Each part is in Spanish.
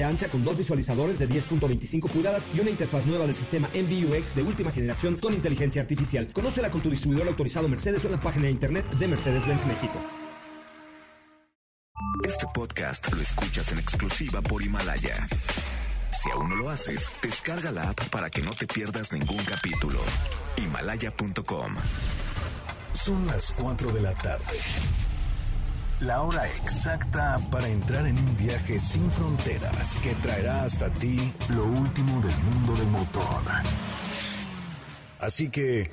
ancha con dos visualizadores de 10.25 pulgadas y una interfaz nueva del sistema MBUX de última generación con inteligencia artificial. Conócela con tu distribuidor autorizado Mercedes o en la página de internet de Mercedes-Benz México. Este podcast lo escuchas en exclusiva por Himalaya. Si aún no lo haces, descarga la app para que no te pierdas ningún capítulo. Himalaya.com. Son las 4 de la tarde la hora exacta para entrar en un viaje sin fronteras que traerá hasta ti lo último del mundo del motor. Así que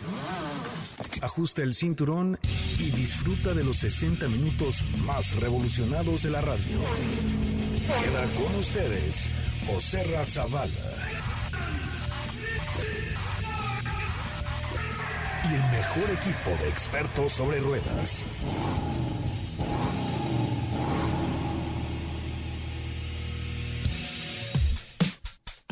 ajusta el cinturón y disfruta de los 60 minutos más revolucionados de la radio. Queda con ustedes José Razabala. Y el mejor equipo de expertos sobre ruedas.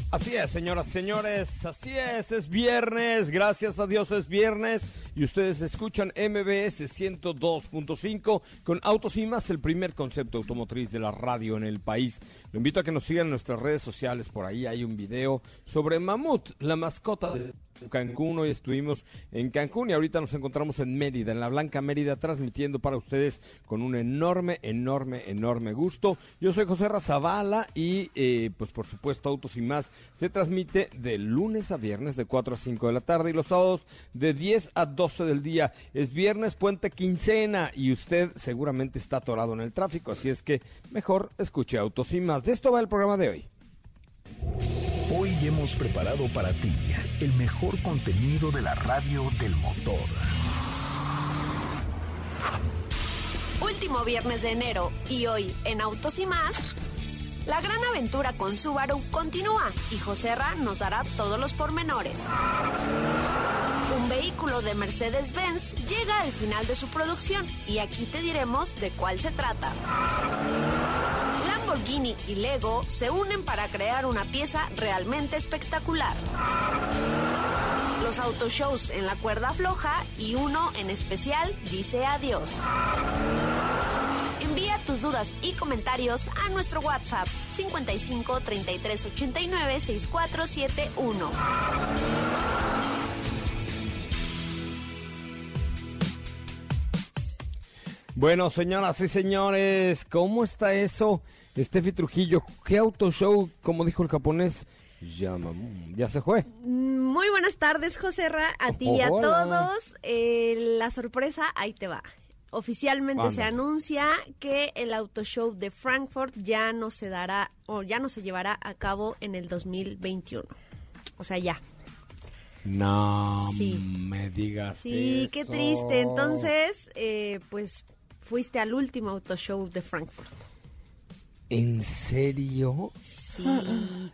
Así es, señoras y señores, así es, es viernes, gracias a Dios es viernes y ustedes escuchan MBS 102.5 con Autos y Más, el primer concepto automotriz de la radio en el país. Lo invito a que nos sigan en nuestras redes sociales, por ahí hay un video sobre Mamut, la mascota de Cancún, hoy estuvimos en Cancún y ahorita nos encontramos en Mérida, en la Blanca Mérida, transmitiendo para ustedes con un enorme, enorme, enorme gusto. Yo soy José Razabala y eh, pues por supuesto Autos y más se transmite de lunes a viernes de 4 a 5 de la tarde y los sábados de 10 a 12 del día. Es viernes, puente quincena y usted seguramente está atorado en el tráfico, así es que mejor escuche Autos y más. De esto va el programa de hoy. Hoy hemos preparado para ti el mejor contenido de la radio del motor. Último viernes de enero y hoy en Autos y más. La gran aventura con Subaru continúa y José Ra nos dará todos los pormenores. Un vehículo de Mercedes-Benz llega al final de su producción y aquí te diremos de cuál se trata. Lamborghini y Lego se unen para crear una pieza realmente espectacular. Los autoshows en la cuerda floja y uno en especial dice adiós. Envía tus dudas y comentarios a nuestro WhatsApp 55 33 89 6471. Bueno, señoras y señores, ¿cómo está eso? Estefi Trujillo, ¿qué auto show, como dijo el japonés? Ya, ya se fue. Muy buenas tardes, José Ra, a ti y a todos. Eh, la sorpresa, ahí te va. Oficialmente se anuncia que el auto show de Frankfurt ya no se dará o ya no se llevará a cabo en el 2021. O sea, ya. No me digas. Sí, qué triste. Entonces, eh, pues fuiste al último auto show de Frankfurt. ¿En serio? Sí,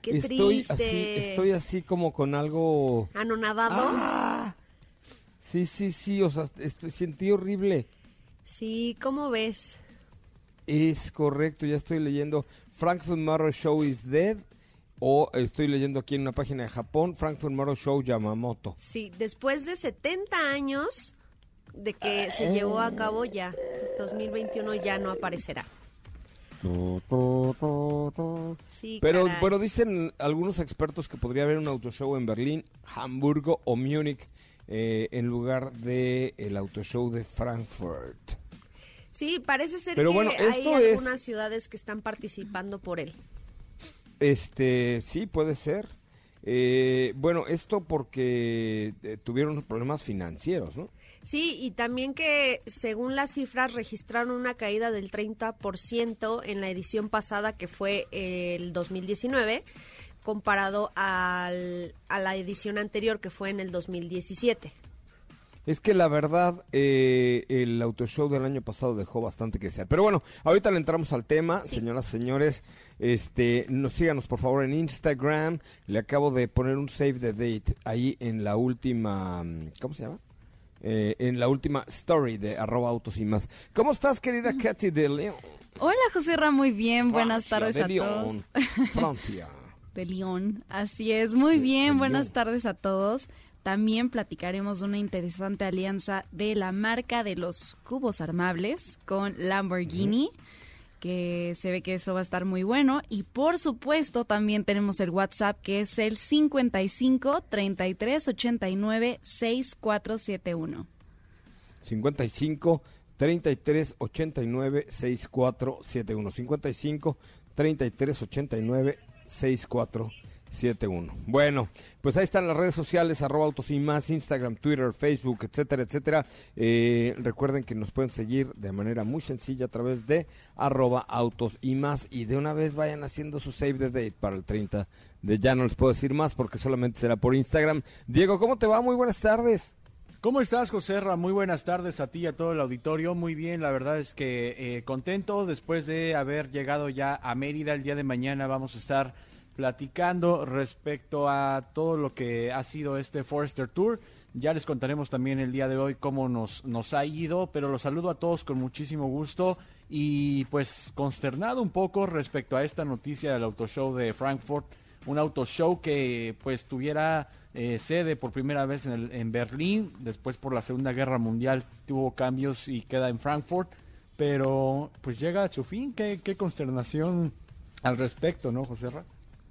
qué estoy triste. Así, estoy así como con algo... ¿Anonadado? ¡Ah! Sí, sí, sí, o sea, estoy, sentí horrible. Sí, ¿cómo ves? Es correcto, ya estoy leyendo Frankfurt Motor Show is dead o estoy leyendo aquí en una página de Japón Frankfurt Motor Show Yamamoto. Sí, después de 70 años de que se llevó a cabo ya, 2021 ya no aparecerá. Sí, Pero caray. bueno, dicen algunos expertos que podría haber un autoshow en Berlín, Hamburgo o Múnich eh, en lugar de el autoshow de Frankfurt. Sí, parece ser Pero que bueno, hay esto es- algunas ciudades que están participando por él. Este, sí, puede ser. Eh, bueno, esto porque eh, tuvieron problemas financieros, ¿no? Sí, y también que según las cifras registraron una caída del 30% en la edición pasada que fue el 2019 comparado al, a la edición anterior que fue en el 2017. Es que la verdad, eh, el auto show del año pasado dejó bastante que desear. Pero bueno, ahorita le entramos al tema, señoras, señores. Este, nos síganos por favor en Instagram. Le acabo de poner un save the date ahí en la última, mm, ¿cómo se llama? Eh, en la última story de arroba autos y más. ¿Cómo estás, querida Katy de León? Hola, José Ra, muy bien. Buenas tardes de a León, todos. Francia. De León, así es. Muy bien, de buenas León. tardes a todos. También platicaremos de una interesante alianza de la marca de los cubos armables con Lamborghini, que se ve que eso va a estar muy bueno. Y por supuesto, también tenemos el WhatsApp que es el 55 33 89 6471. 55 33 89 6471 55 33 89 6471 Bueno, pues ahí están las redes sociales, arroba autos y más, Instagram, Twitter, Facebook, etcétera, etcétera. Eh, recuerden que nos pueden seguir de manera muy sencilla a través de arroba autos y más. Y de una vez vayan haciendo su save the date para el 30 de ya no les puedo decir más porque solamente será por Instagram. Diego, ¿cómo te va? Muy buenas tardes. ¿Cómo estás, José Ra? Muy buenas tardes a ti y a todo el auditorio. Muy bien, la verdad es que eh, contento después de haber llegado ya a Mérida. El día de mañana vamos a estar platicando respecto a todo lo que ha sido este Forester Tour. Ya les contaremos también el día de hoy cómo nos, nos ha ido, pero los saludo a todos con muchísimo gusto y pues consternado un poco respecto a esta noticia del auto show de Frankfurt un auto show que pues tuviera eh, sede por primera vez en, el- en Berlín, después por la Segunda Guerra Mundial tuvo cambios y queda en Frankfurt, pero pues llega a su fin, qué, qué consternación al respecto, ¿no, José Ra?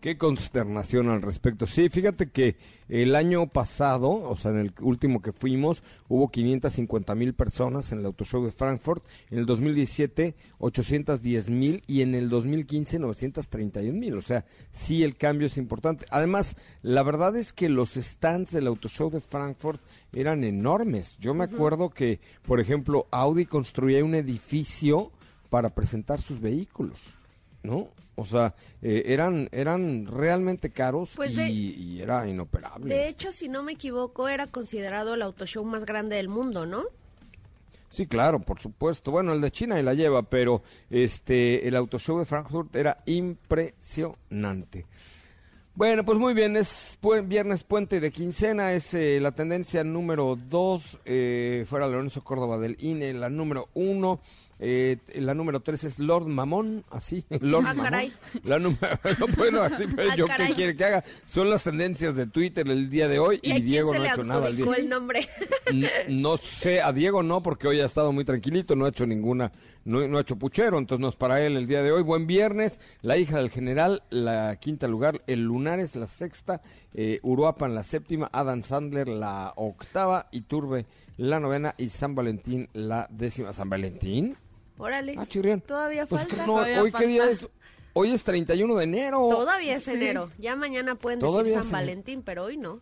Qué consternación al respecto. Sí, fíjate que el año pasado, o sea, en el último que fuimos, hubo 550 mil personas en el Auto Show de Frankfurt. En el 2017, 810 mil y en el 2015, 931 mil. O sea, sí, el cambio es importante. Además, la verdad es que los stands del Auto Show de Frankfurt eran enormes. Yo me acuerdo que, por ejemplo, Audi construía un edificio para presentar sus vehículos. ¿No? O sea, eh, eran eran realmente caros Pues y, de- y era inoperable. De hecho, si no me equivoco, era considerado el autoshow más grande del mundo, ¿no? Sí, claro, por supuesto. Bueno, el de China y la lleva, pero este el autoshow de Frankfurt era impresionante. Bueno, pues muy bien, es pu- viernes puente de quincena, es eh, la tendencia número 2, fuera Lorenzo Córdoba del INE, la número 1, la número 3 es Lord Mamón, así, Lord Ah, Mamón. caray. La número, bueno, así, pero Ah, yo caray. qué quiere que haga, son las tendencias de Twitter el día de hoy ¿Y, Diego no ha hecho nada el día. el nombre? No, no sé, a Diego no, porque hoy ha estado muy tranquilito, no ha hecho ninguna, no, no ha hecho puchero, entonces no es para él el día de hoy. Buen viernes, la hija del general, la quinta lugar, el Lunares, la sexta, eh, Uruapan, la séptima, Adam Sandler, la octava, Iturbe, la novena y San Valentín, la décima. ¿San Valentín? Órale. Ah, chirrián. Todavía Pues, falta. no, Todavía ¿Hoy qué día falta. es? Hoy es 31 de enero. Todavía es enero. Ya mañana pueden Todavía decir es San enero. Valentín, pero hoy no.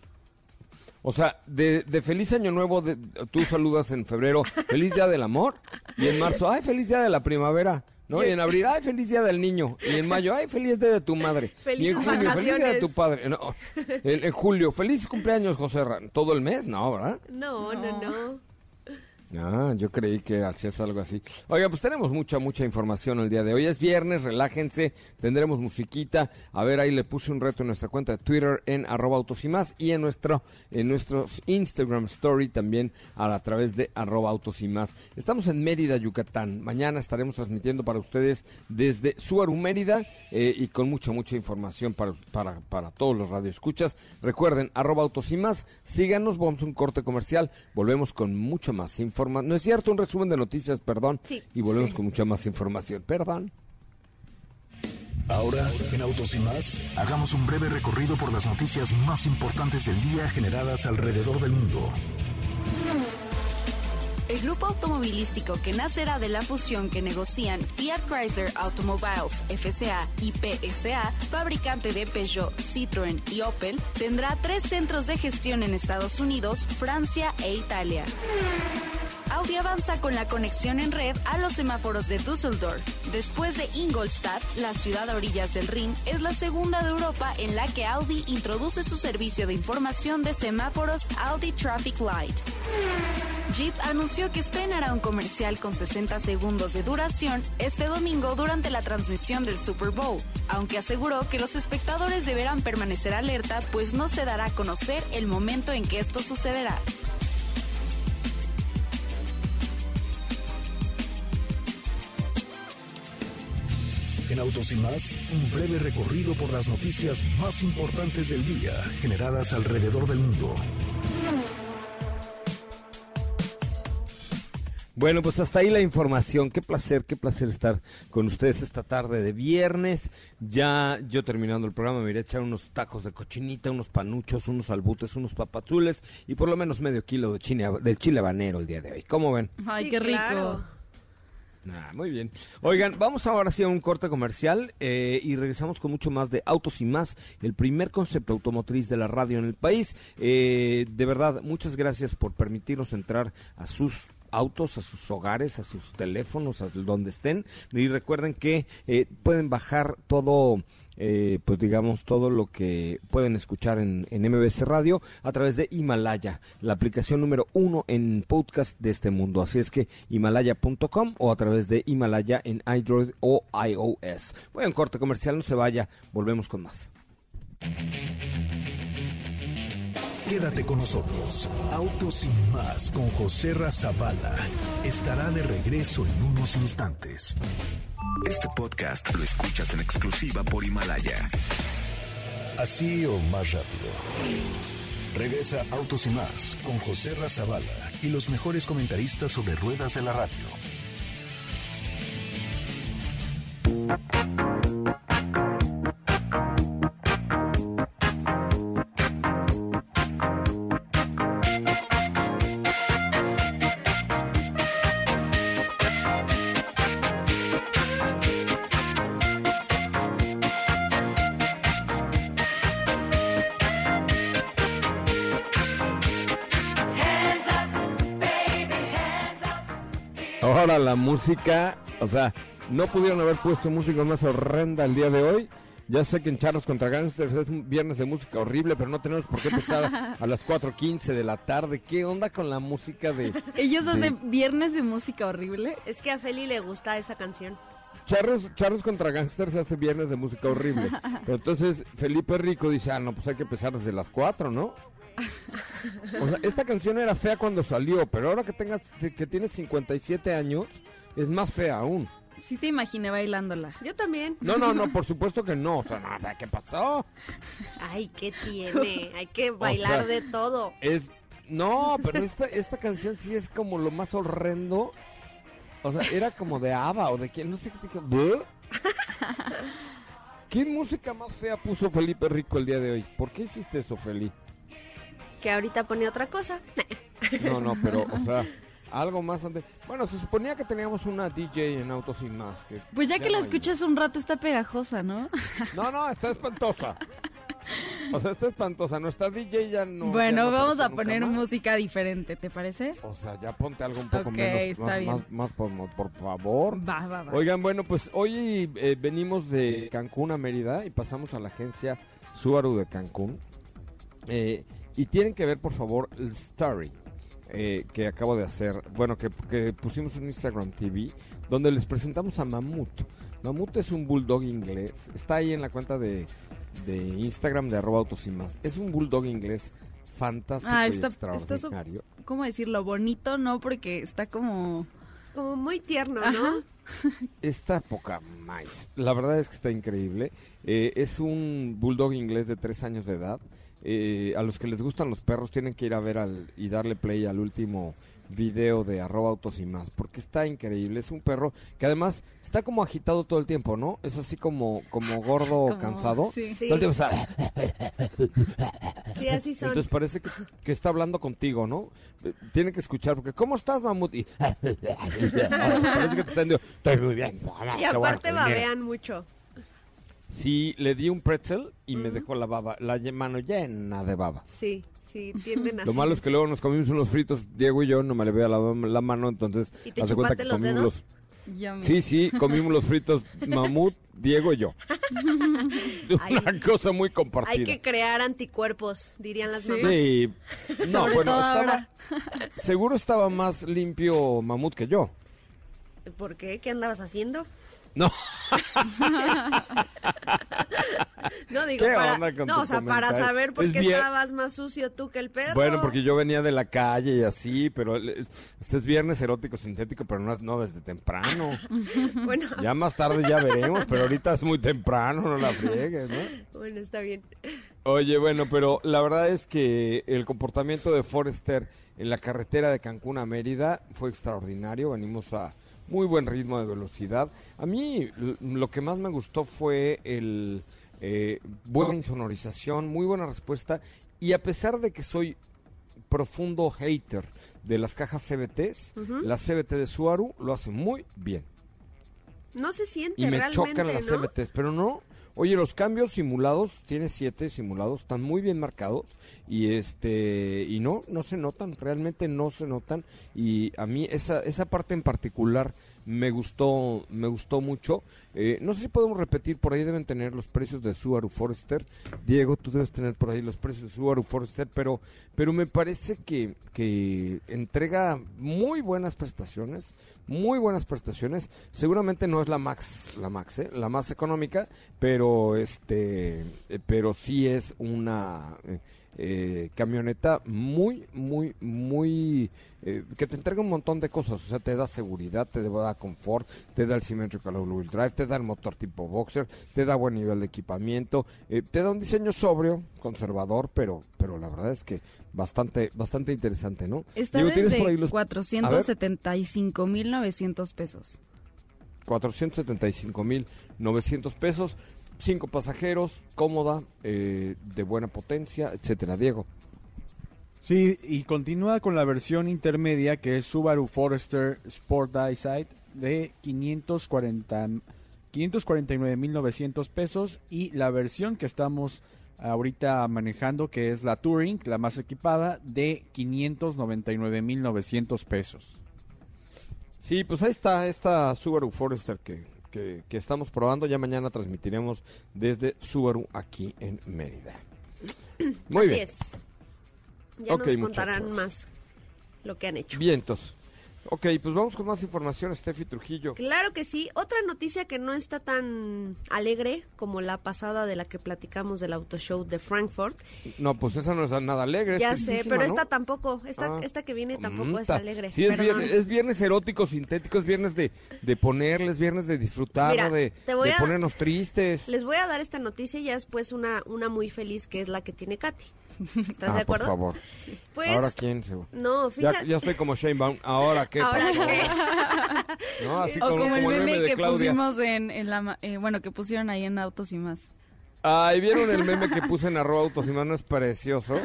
O sea, de, de feliz año nuevo, de- tú saludas en febrero, feliz día del amor, y en marzo, ay, feliz día de la primavera, ¿no? Y en abril, ay, feliz día del niño, y en mayo, ay, feliz día de tu madre, y en Felices junio, feliz día de vacaciones. tu padre, no, en, en julio, feliz cumpleaños, José Ra- todo el mes, ¿no, verdad? No, no, no. Ah, yo creí que hacías algo así. Oiga, pues tenemos mucha, mucha información el día de hoy. Es viernes, relájense, tendremos musiquita. A ver, ahí le puse un reto en nuestra cuenta de Twitter en arroba autos y más y en nuestro, en nuestros Instagram story también a, través de arroba autos y más. Estamos en Mérida, Yucatán. Mañana estaremos transmitiendo para ustedes desde Suaru, Mérida eh, y con mucha, mucha información para, para, para todos los radioescuchas. Recuerden, arroba autos y más. Síganos, vamos a un corte comercial. Volvemos con mucho más información. No es cierto, un resumen de noticias, perdón. Sí. Y volvemos con mucha más información. Perdón. Ahora, en Autos y más, hagamos un breve recorrido por las noticias más importantes del día generadas alrededor del mundo. El grupo automovilístico que nacerá de la fusión que negocian Fiat Chrysler Automobiles FCA y PSA, fabricante de Peugeot, Citroën y Opel, tendrá tres centros de gestión en Estados Unidos, Francia e Italia. Audi avanza con la conexión en red a los semáforos de Düsseldorf. Después de Ingolstadt, la ciudad a orillas del Rin es la segunda de Europa en la que Audi introduce su servicio de información de semáforos Audi Traffic Light. Jeep anunció que estrenará un comercial con 60 segundos de duración este domingo durante la transmisión del Super Bowl, aunque aseguró que los espectadores deberán permanecer alerta pues no se dará a conocer el momento en que esto sucederá. En Autos y más, un breve recorrido por las noticias más importantes del día generadas alrededor del mundo. Bueno, pues hasta ahí la información. Qué placer, qué placer estar con ustedes esta tarde de viernes. Ya yo terminando el programa me iré a echar unos tacos de cochinita, unos panuchos, unos albutes, unos papazules y por lo menos medio kilo de chile, del chile habanero el día de hoy. ¿Cómo ven? Ay, Sí, qué rico. Muy bien. Oigan, vamos ahora sí a un corte comercial eh, y regresamos con mucho más de Autos y más, el primer concepto automotriz de la radio en el país. Eh, de verdad, muchas gracias por permitirnos entrar a sus autos, a sus hogares, a sus teléfonos, a donde estén. Y recuerden que eh, pueden bajar todo, eh, pues digamos, todo lo que pueden escuchar en, en MBS Radio a través de Himalaya, la aplicación número uno en podcast de este mundo. Así es que himalaya.com o a través de Himalaya en Android o iOS. Voy a un corte comercial, no se vaya, volvemos con más. Quédate con nosotros. Autos sin más con José Razabala estará de regreso en unos instantes. Este podcast lo escuchas en exclusiva por Himalaya. Así o más rápido. Regresa Autos y más con José Razabala y los mejores comentaristas sobre ruedas de la radio. Ahora la música, o sea, no pudieron haber puesto música más horrenda el día de hoy. Ya sé que en Charlos contra Gangsters es un viernes de música horrible, pero no tenemos por qué empezar a las 4.15 de la tarde. ¿Qué onda con la música de Ellos de hacen viernes de música horrible. Es que a Feli le gusta esa canción. Charlos, Charlos contra Gangsters hace viernes de música horrible? Pero entonces Felipe Rico dice, ah, no, pues hay que empezar desde las 4, ¿no? O sea, esta canción era fea cuando salió, pero ahora que tengas, que tienes 57 años, es más fea aún. Sí te imaginé bailándola. Yo también. No, no, no, por supuesto que no. O sea, no, ¿qué pasó? Ay, ¿qué tiene? Hay que bailar sea, de todo. Es. No, pero esta, esta canción sí es como lo más horrendo. O sea, era como de Ava o de quién, no sé qué. qué- ¿Bleh? ¿Qué música más fea puso Felipe Rico el día de hoy? ¿Por qué hiciste eso, Feli? Que ahorita pone otra cosa. No, no, pero, o sea, algo más antes. Bueno, se suponía que teníamos una DJ en Autos Sin Más. Que Pues ya que la no hay. escuchas un rato está pegajosa, ¿no? No, no, está espantosa. O sea, está espantosa. Nuestra DJ ya no. bueno, ya no vamos a poner más. música diferente, ¿te parece? O sea, ya ponte algo un poco menos. está más, bien. más, más por, por favor. Va, va, va. Oigan, bueno, pues hoy eh, venimos de Cancún a Mérida y pasamos a la agencia Subaru de Cancún. Eh, y tienen que ver, por favor, el story eh, que acabo de hacer. Bueno, que, que pusimos en Instagram TV, donde les presentamos a Mamut. Mamut es un bulldog inglés. Está ahí en la cuenta de, de Instagram de arroba autos y más. Es un bulldog inglés fantástico Ah, y está, está su- extraordinario. ¿Cómo decirlo? Bonito, ¿no? Porque está como... Como muy tierno, Ajá. ¿no? Esta poca más. La verdad es que está increíble. Eh, es un bulldog inglés de tres años de edad. Eh, a los que les gustan los perros tienen que ir a ver al, y darle play al último video de arroba autos y más, porque está increíble. Es un perro que además está como agitado todo el tiempo, ¿no? Es así como, como gordo, como- cansado. sí. Sí, Todo el tiempo está- sí, así son. Entonces parece que, que está hablando contigo, ¿no? Tienen que escuchar, porque ¿cómo estás, mamut? Y parece que te está diciendo, estoy muy bien. Y aparte que vinieron". babean mucho. Sí, le di un pretzel y me dejó la baba, la mano llena de baba. Sí, Sí, tienden así. Lo malo es que luego nos comimos unos fritos, Diego y yo, no me le vea la, la mano, entonces ¿Y te hace cuenta que los comimos dedos? los... Sí, sí, comimos los fritos mamut, Diego y yo. Una Ay. cosa muy compartida. Hay que crear anticuerpos, dirían las Sí. mamás. Sí. No, Sobre bueno, todo estaba, ahora. seguro estaba más limpio mamut que yo. ¿Por qué? ¿Qué andabas haciendo? No, No, digo, ¿Qué para, onda con no, tu o sea, para saber por Es qué bien- estabas más sucio tú que el perro. bueno, porque yo venía de la calle y así, pero este es viernes erótico sintético, pero no, es- no desde temprano. Bueno, Ya más tarde ya veremos, pero ahorita es muy temprano, no la friegues, ¿no? bueno, está bien. Oye, bueno, pero la verdad es que el comportamiento de Forrester en la carretera de Cancún a Mérida fue extraordinario. Venimos a muy buen ritmo de velocidad. A mí lo que más me gustó fue el eh, buena insonorización, muy buena respuesta. Y a pesar de que soy profundo hater de las cajas CBTs, la CBT de Subaru lo hace muy bien No se siente y me realmente, chocan las ¿no? CBTs, pero no. Oye, los cambios simulados, tiene siete simulados, están muy bien marcados y este y no, no se notan, realmente no se notan. Y a mí esa esa parte en particular me gustó me gustó mucho. Eh, no sé si podemos repetir, por ahí deben tener los precios de Subaru Forester. Diego, tú debes tener por ahí los precios de Subaru Forester, pero pero me parece que que entrega muy buenas prestaciones, muy buenas prestaciones. Seguramente no es la Max, la Max, ¿eh? la más económica, pero este, eh, pero sí es una eh, eh, camioneta muy, muy, muy eh, que te entrega un montón de cosas. O sea, te da seguridad, te da confort, te da el symmetrical all-wheel drive, te da el motor tipo boxer, te da buen nivel de equipamiento, eh, te da un diseño sobrio, conservador, pero, pero la verdad es que bastante, bastante interesante, ¿no? Está ¿tienes desde los- 475.900 pesos. 475 mil 900 pesos, cinco pasajeros, cómoda, eh, de buena potencia, etcétera. Diego. Sí, y continúa con la versión intermedia que es Subaru Forester Sport Eyesight de 540 549.900 pesos y la versión que estamos ahorita manejando que es la Touring, la más equipada de 599.900 pesos. Sí, pues ahí está esta Subaru Forester que, que, que estamos probando. Ya mañana transmitiremos desde Subaru aquí en Mérida. Muy Así bien. es. Ya nos contarán muchachos. más lo que han hecho. Vientos. Ok, pues vamos con más información, Steffi Trujillo. Claro que sí. Otra noticia que no está tan alegre como la pasada de la que platicamos del auto show de Frankfurt. No, pues esa no es nada alegre. es ya sé, pero ¿no? esta tampoco. Esta, Ah, esta que viene tampoco es alegre. Sí, es viernes, es viernes erótico, sintético, es viernes de, de ponerles, viernes de disfrutar, Mira, de, te voy de a- ponernos tristes. Les voy a dar esta noticia y ya después una, una muy feliz que es la que tiene Katy. ¿Estás ah, de por acuerdo? favor. Pues, Ahora quién se no, fíjate. ya estoy como Shane Baum. Ahora qué Ahora qué. ¿No? Así O como, como el meme que Claudia. pusimos en, en la... eh, bueno, que pusieron ahí en Autos y más. Ay, ¿vieron el meme que puse en arroba autos y más? ¿No es precioso?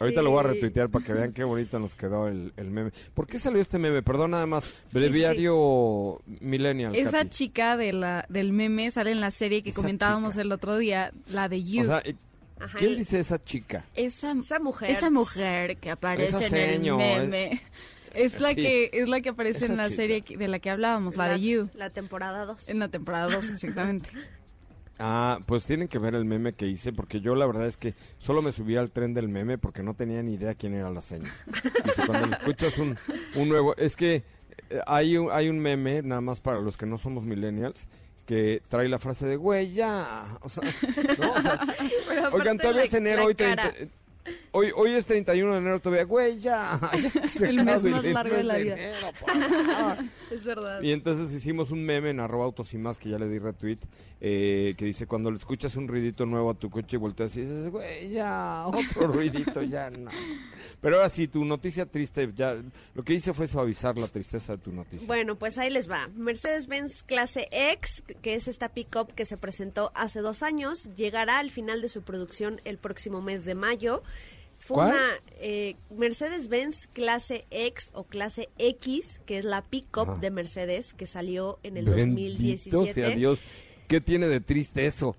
Ahorita lo voy a Sí. retuitear para que vean qué bonito nos quedó el, el meme. ¿Por qué salió este meme? Perdón, nada más. Breviario Millennial. Esa Katy. chica de la, del meme sale en la serie que Esa comentábamos chica. el otro día, la de You. O sea, Ajá, ¿quién dice esa chica? esa, Esa mujer. esa mujer que aparece Esa en el meme. Es la Sí. que es la que aparece Esa en la chica. serie de la que hablábamos, la, de You, La temporada 2. en la temporada 2 exactamente. Ah, pues tienen que ver el meme que hice, porque yo la verdad es que solo me subí al tren del meme porque no tenía ni idea quién era la seña. Dice, cuando escuchas un, un nuevo... Es que eh, hay un, hay un meme, nada más para los que no somos millennials, que trae la frase de, güey, ya. O sea, ¿no? O sea, oigan, todavía es enero, hoy, 30 hoy, hoy es 31 de enero todavía, güey, ya. ya se El mes más largo de la vida. enero. Es verdad. Y entonces hicimos un meme en arroba autos y más, que ya le di retweet, eh, que dice, cuando le escuchas un ruidito nuevo a tu coche y volteas y dices, güey, ya, otro ruidito, ya no. Pero ahora sí, tu noticia triste, ya, lo que hice fue suavizar la tristeza de tu noticia. Bueno, pues ahí les va. Mercedes-Benz Clase X, que es esta pickup que se presentó hace dos años, llegará al final de su producción el próximo mes de mayo. Una eh, Mercedes-Benz Clase X o Clase X, que es la pickup de Mercedes que salió en el Bendito 2017. sea Dios. ¿Qué tiene de triste eso?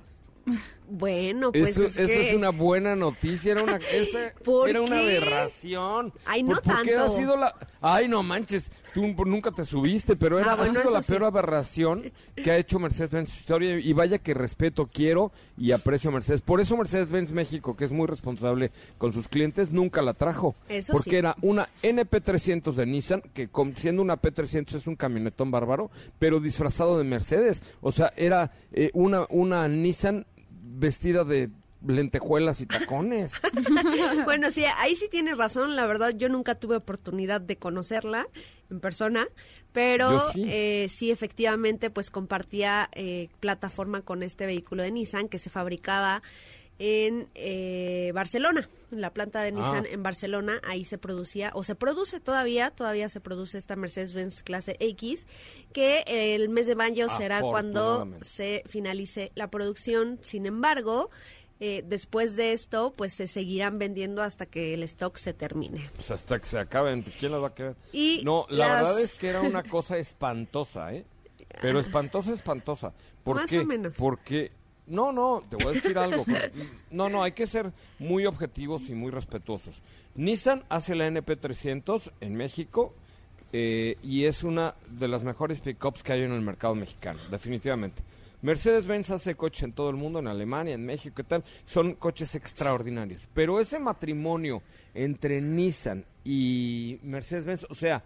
Bueno, pues eso, es eso que... es una buena noticia, era una, esa ¿Por era una aberración. Ay, no ¿Por, por qué ha tanto. sido la... Ay, no manches, tú nunca te subiste, pero era, Ah, bueno, ha sido eso la sí. peor aberración que ha hecho Mercedes-Benz en su historia y vaya que respeto, quiero y aprecio a Mercedes. Por eso Mercedes-Benz México, que es muy responsable con sus clientes, nunca la trajo. Eso porque sí. era una NP300 de Nissan, que con- siendo una P300 es un camionetón bárbaro, pero disfrazado de Mercedes. O sea, era eh, una, una Nissan vestida de lentejuelas y tacones. Bueno, sí, ahí sí tienes razón. La verdad, yo nunca tuve oportunidad de conocerla en persona, pero sí. eh, sí, efectivamente, pues compartía eh, plataforma con este vehículo de Nissan que se fabricaba en eh, Barcelona, en la planta de Nissan en Barcelona, ahí se producía, o se produce todavía, todavía se produce esta Mercedes-Benz clase X, que el mes de mayo será cuando se finalice la producción. Sin embargo, eh, después de esto, pues se seguirán vendiendo hasta que el stock se termine. Pues hasta que se acaben, pues ¿quién las va a querer? Y no, la las- verdad es que era una cosa espantosa, ¿eh? Pero espantosa, espantosa. ¿Por Más qué? o menos. Porque, no, no, te voy a decir algo. No, no, hay que ser muy objetivos y muy respetuosos. Nissan hace la NP300 en México eh, y es una de las mejores pickups que hay en el mercado mexicano, definitivamente. Mercedes-Benz hace coches en todo el mundo, en Alemania, en México, ¿qué tal? Son coches extraordinarios. Pero ese matrimonio entre Nissan y Mercedes-Benz, o sea,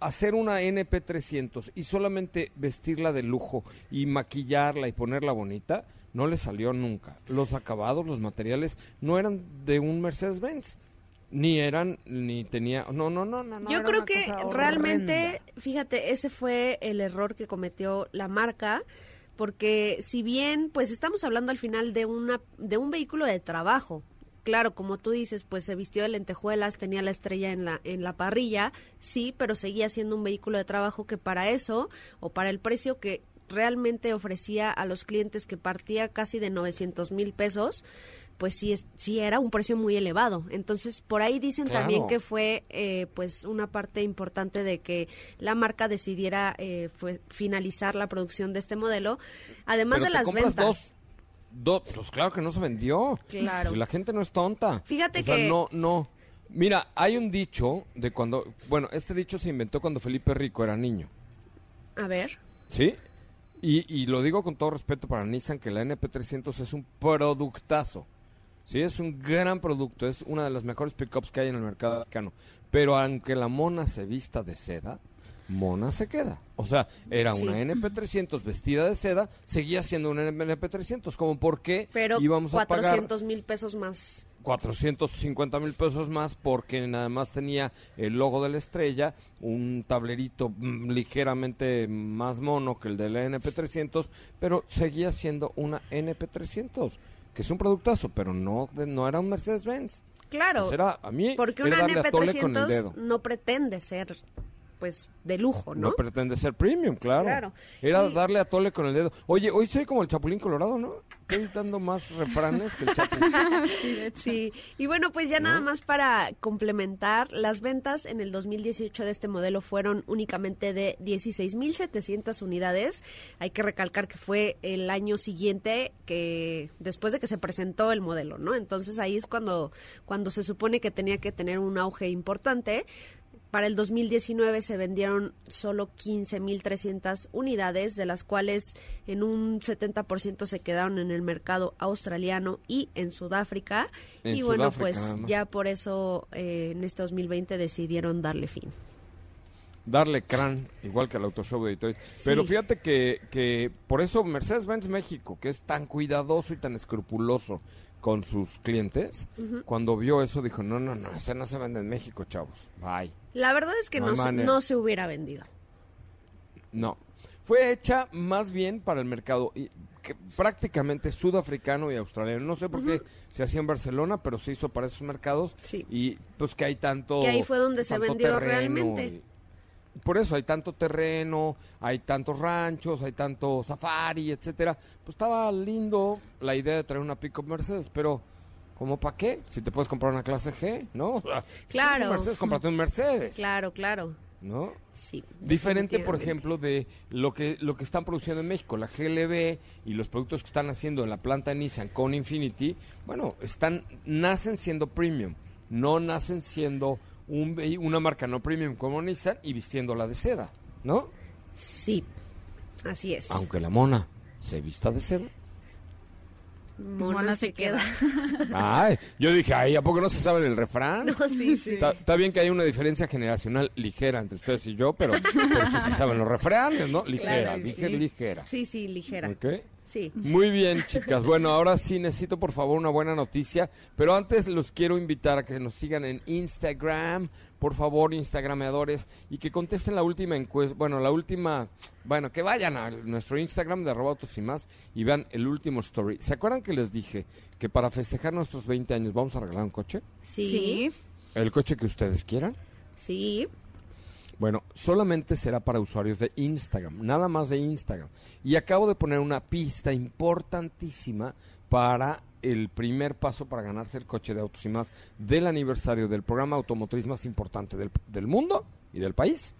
hacer una NP300 y solamente vestirla de lujo y maquillarla y ponerla bonita, no le salió nunca. Los acabados, los materiales, no eran de un Mercedes-Benz. Ni eran, ni tenía... No, no, no, no. no, Yo creo que realmente, fíjate, ese fue el error que cometió la marca, porque si bien, pues estamos hablando al final de una de un vehículo de trabajo. Claro, como tú dices, pues se vistió de lentejuelas, tenía la estrella en la en la parrilla, sí, pero seguía siendo un vehículo de trabajo que para eso o para el precio que realmente ofrecía a los clientes que partía casi de 900 mil pesos, pues sí, es, sí era un precio muy elevado. Entonces, por ahí dicen también que fue eh, pues una parte importante de que la marca decidiera eh, fue finalizar la producción de este modelo, además Pero de te las compras ventas. Dos, dos, pues claro que no se vendió. Claro. Si la gente no es tonta. Fíjate O sea, que- no, no. Mira, hay un dicho de cuando, bueno, este dicho se inventó cuando Felipe Rico era niño, A ver, ¿sí? Y, y lo digo con todo respeto para Nissan, que la NP300 es un productazo. Sí, es un gran producto, es una de las mejores pickups que hay en el mercado mexicano. Pero aunque la mona se vista de seda, mona se queda. O sea, era Sí. una NP300 vestida de seda, seguía siendo una NP300. Como por qué pero íbamos a pagar 400 mil pesos más. 450 mil pesos más porque nada más tenía el logo de la estrella, un tablerito mm, ligeramente más mono que el de la NP300, pero seguía siendo una NP300, que es un productazo, pero no, no era un Mercedes-Benz. Claro, Pues era, a mí porque una darle a tole con el dedo. NP300 no pretende ser pues de lujo, ¿no? No pretende ser premium, claro. Claro. Era Y- darle a tole con el dedo. Oye, hoy soy como el Chapulín Colorado, ¿no? Estoy dando más refranes que el Chapulín. Sí, y bueno, pues ya nada más para complementar, las ventas en el 2018 de este modelo fueron únicamente de 16.700 unidades. Hay que recalcar que fue el año siguiente que después de que se presentó el modelo, ¿no? Entonces ahí es cuando cuando se supone que tenía que tener un auge importante. Para el 2019 se vendieron solo 15.300 unidades, de las cuales en un 70% se quedaron en el mercado australiano y en Sudáfrica. En y bueno, Sudáfrica pues ya por eso eh, en este 2020 decidieron darle fin. darle crán, igual que al Auto Show de Detroit. Pero fíjate que, que por eso Mercedes-Benz México, que es tan cuidadoso y tan escrupuloso con sus clientes, cuando vio eso dijo, no, no, no, ese no se vende en México, chavos. Bye. La verdad es que No no, no se hubiera vendido. No. Fue hecha más bien para el mercado y- que- prácticamente sudafricano y australiano. No sé por qué se hacía en Barcelona, pero se hizo para esos mercados. Sí. Y pues que hay tanto... Que ahí fue donde se vendió realmente. y- por eso hay tanto terreno, hay tantos ranchos, hay tanto safari, etcétera. Pues estaba lindo la idea de traer una pickup Mercedes, pero ¿cómo para qué? Si te puedes comprar una clase G, ¿no? Si Claro. quieres un Mercedes, cómprate un Mercedes. Claro, claro. ¿no? Sí. Diferente, por ejemplo, de lo que, lo que están produciendo en México. La GLB y los productos que están haciendo en la planta Nissan con Infinity, bueno, están, nacen siendo premium. No nacen siendo un, una marca no premium como Nissan y vistiéndola de seda, ¿no? Sí, así es. Aunque la mona se vista de seda. Mona, se queda. Ay, yo dije, ay, ¿a poco no se sabe el refrán? No, sí, sí. Está, está bien que hay una diferencia generacional ligera entre ustedes y yo, pero, pero sí se saben los refranes, ¿no? Ligera, Claro, dije sí. ligera. Sí, sí, ligera. ¿Ok? Sí. Muy bien, chicas. Bueno, ahora sí necesito por favor una buena noticia, pero antes los quiero invitar a que nos sigan en Instagram, por favor, Instagrameadores, y que contesten la última encuesta, bueno, la última, bueno, que vayan a nuestro Instagram de arroba autos y más y vean el último story. ¿Se acuerdan que les dije que para festejar nuestros 20 años vamos a regalar un coche? Sí. Sí. El coche que ustedes quieran. Sí. Bueno, solamente será para usuarios de Instagram, nada más de Instagram. Y acabo de poner una pista importantísima para el primer paso para ganarse el coche de autos y más del aniversario del programa automotriz más importante del, del mundo y del país.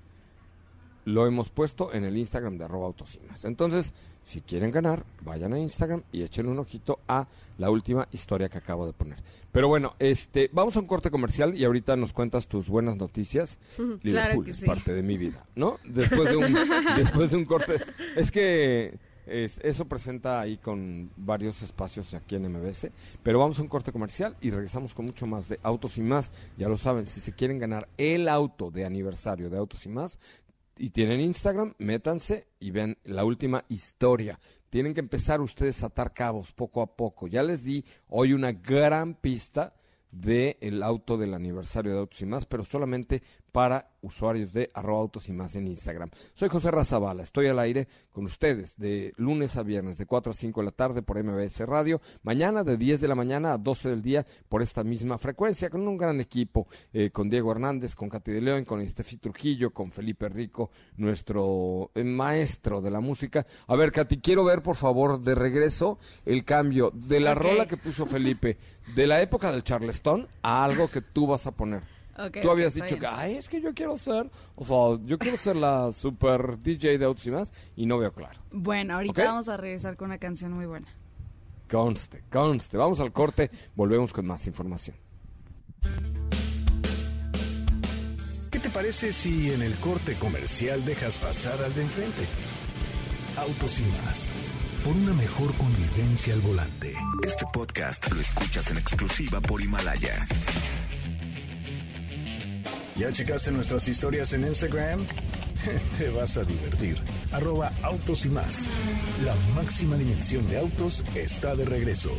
Lo hemos puesto en el Instagram de arroba autos y más. Entonces, si quieren ganar, vayan a Instagram y échenle un ojito a la última historia que acabo de poner. Pero bueno, este, vamos a un corte comercial y ahorita nos cuentas tus buenas noticias. Liverpool que es sí. parte de mi vida, ¿no? Después de un, después de un corte. Es que es- eso presenta ahí con varios espacios aquí en MBS. Pero vamos a un corte comercial y regresamos con mucho más de Autos y Más. Ya lo saben, si se quieren ganar el auto de aniversario de Autos y Más, y tienen Instagram, métanse y ven la última historia. Tienen que empezar ustedes a atar cabos poco a poco. Ya les di hoy una gran pista del auto del aniversario de Autos y Más, pero solamente para usuarios de arroba autos y más en Instagram. Soy José Razabala, estoy al aire con ustedes de lunes a viernes de 4 a 5 de la tarde por MBS Radio, mañana de 10 de la mañana a 12 del día por esta misma frecuencia, con un gran equipo, eh, con Diego Hernández, con Katy de León, con Estefi Trujillo, con Felipe Rico, nuestro eh, maestro de la música. A ver, Katy, quiero ver por favor de regreso el cambio de la rola que puso Felipe, de la época del Charleston a algo que tú vas a poner. Ok, Tú habías dicho que, ay, es que yo quiero ser, o sea, yo quiero ser la super DJ de autos y más, y no veo claro. Bueno, ahorita vamos a regresar con una canción muy buena. Conste, conste. Vamos al corte, volvemos con más información. ¿Qué te parece si en el corte comercial dejas pasar al de enfrente? Autos y más. Por una mejor convivencia al volante. Este podcast lo escuchas en exclusiva por Himalaya. ¿Ya checaste nuestras historias en Instagram? Te vas a divertir. Arroba autos y más. La máxima dimensión de autos está de regreso.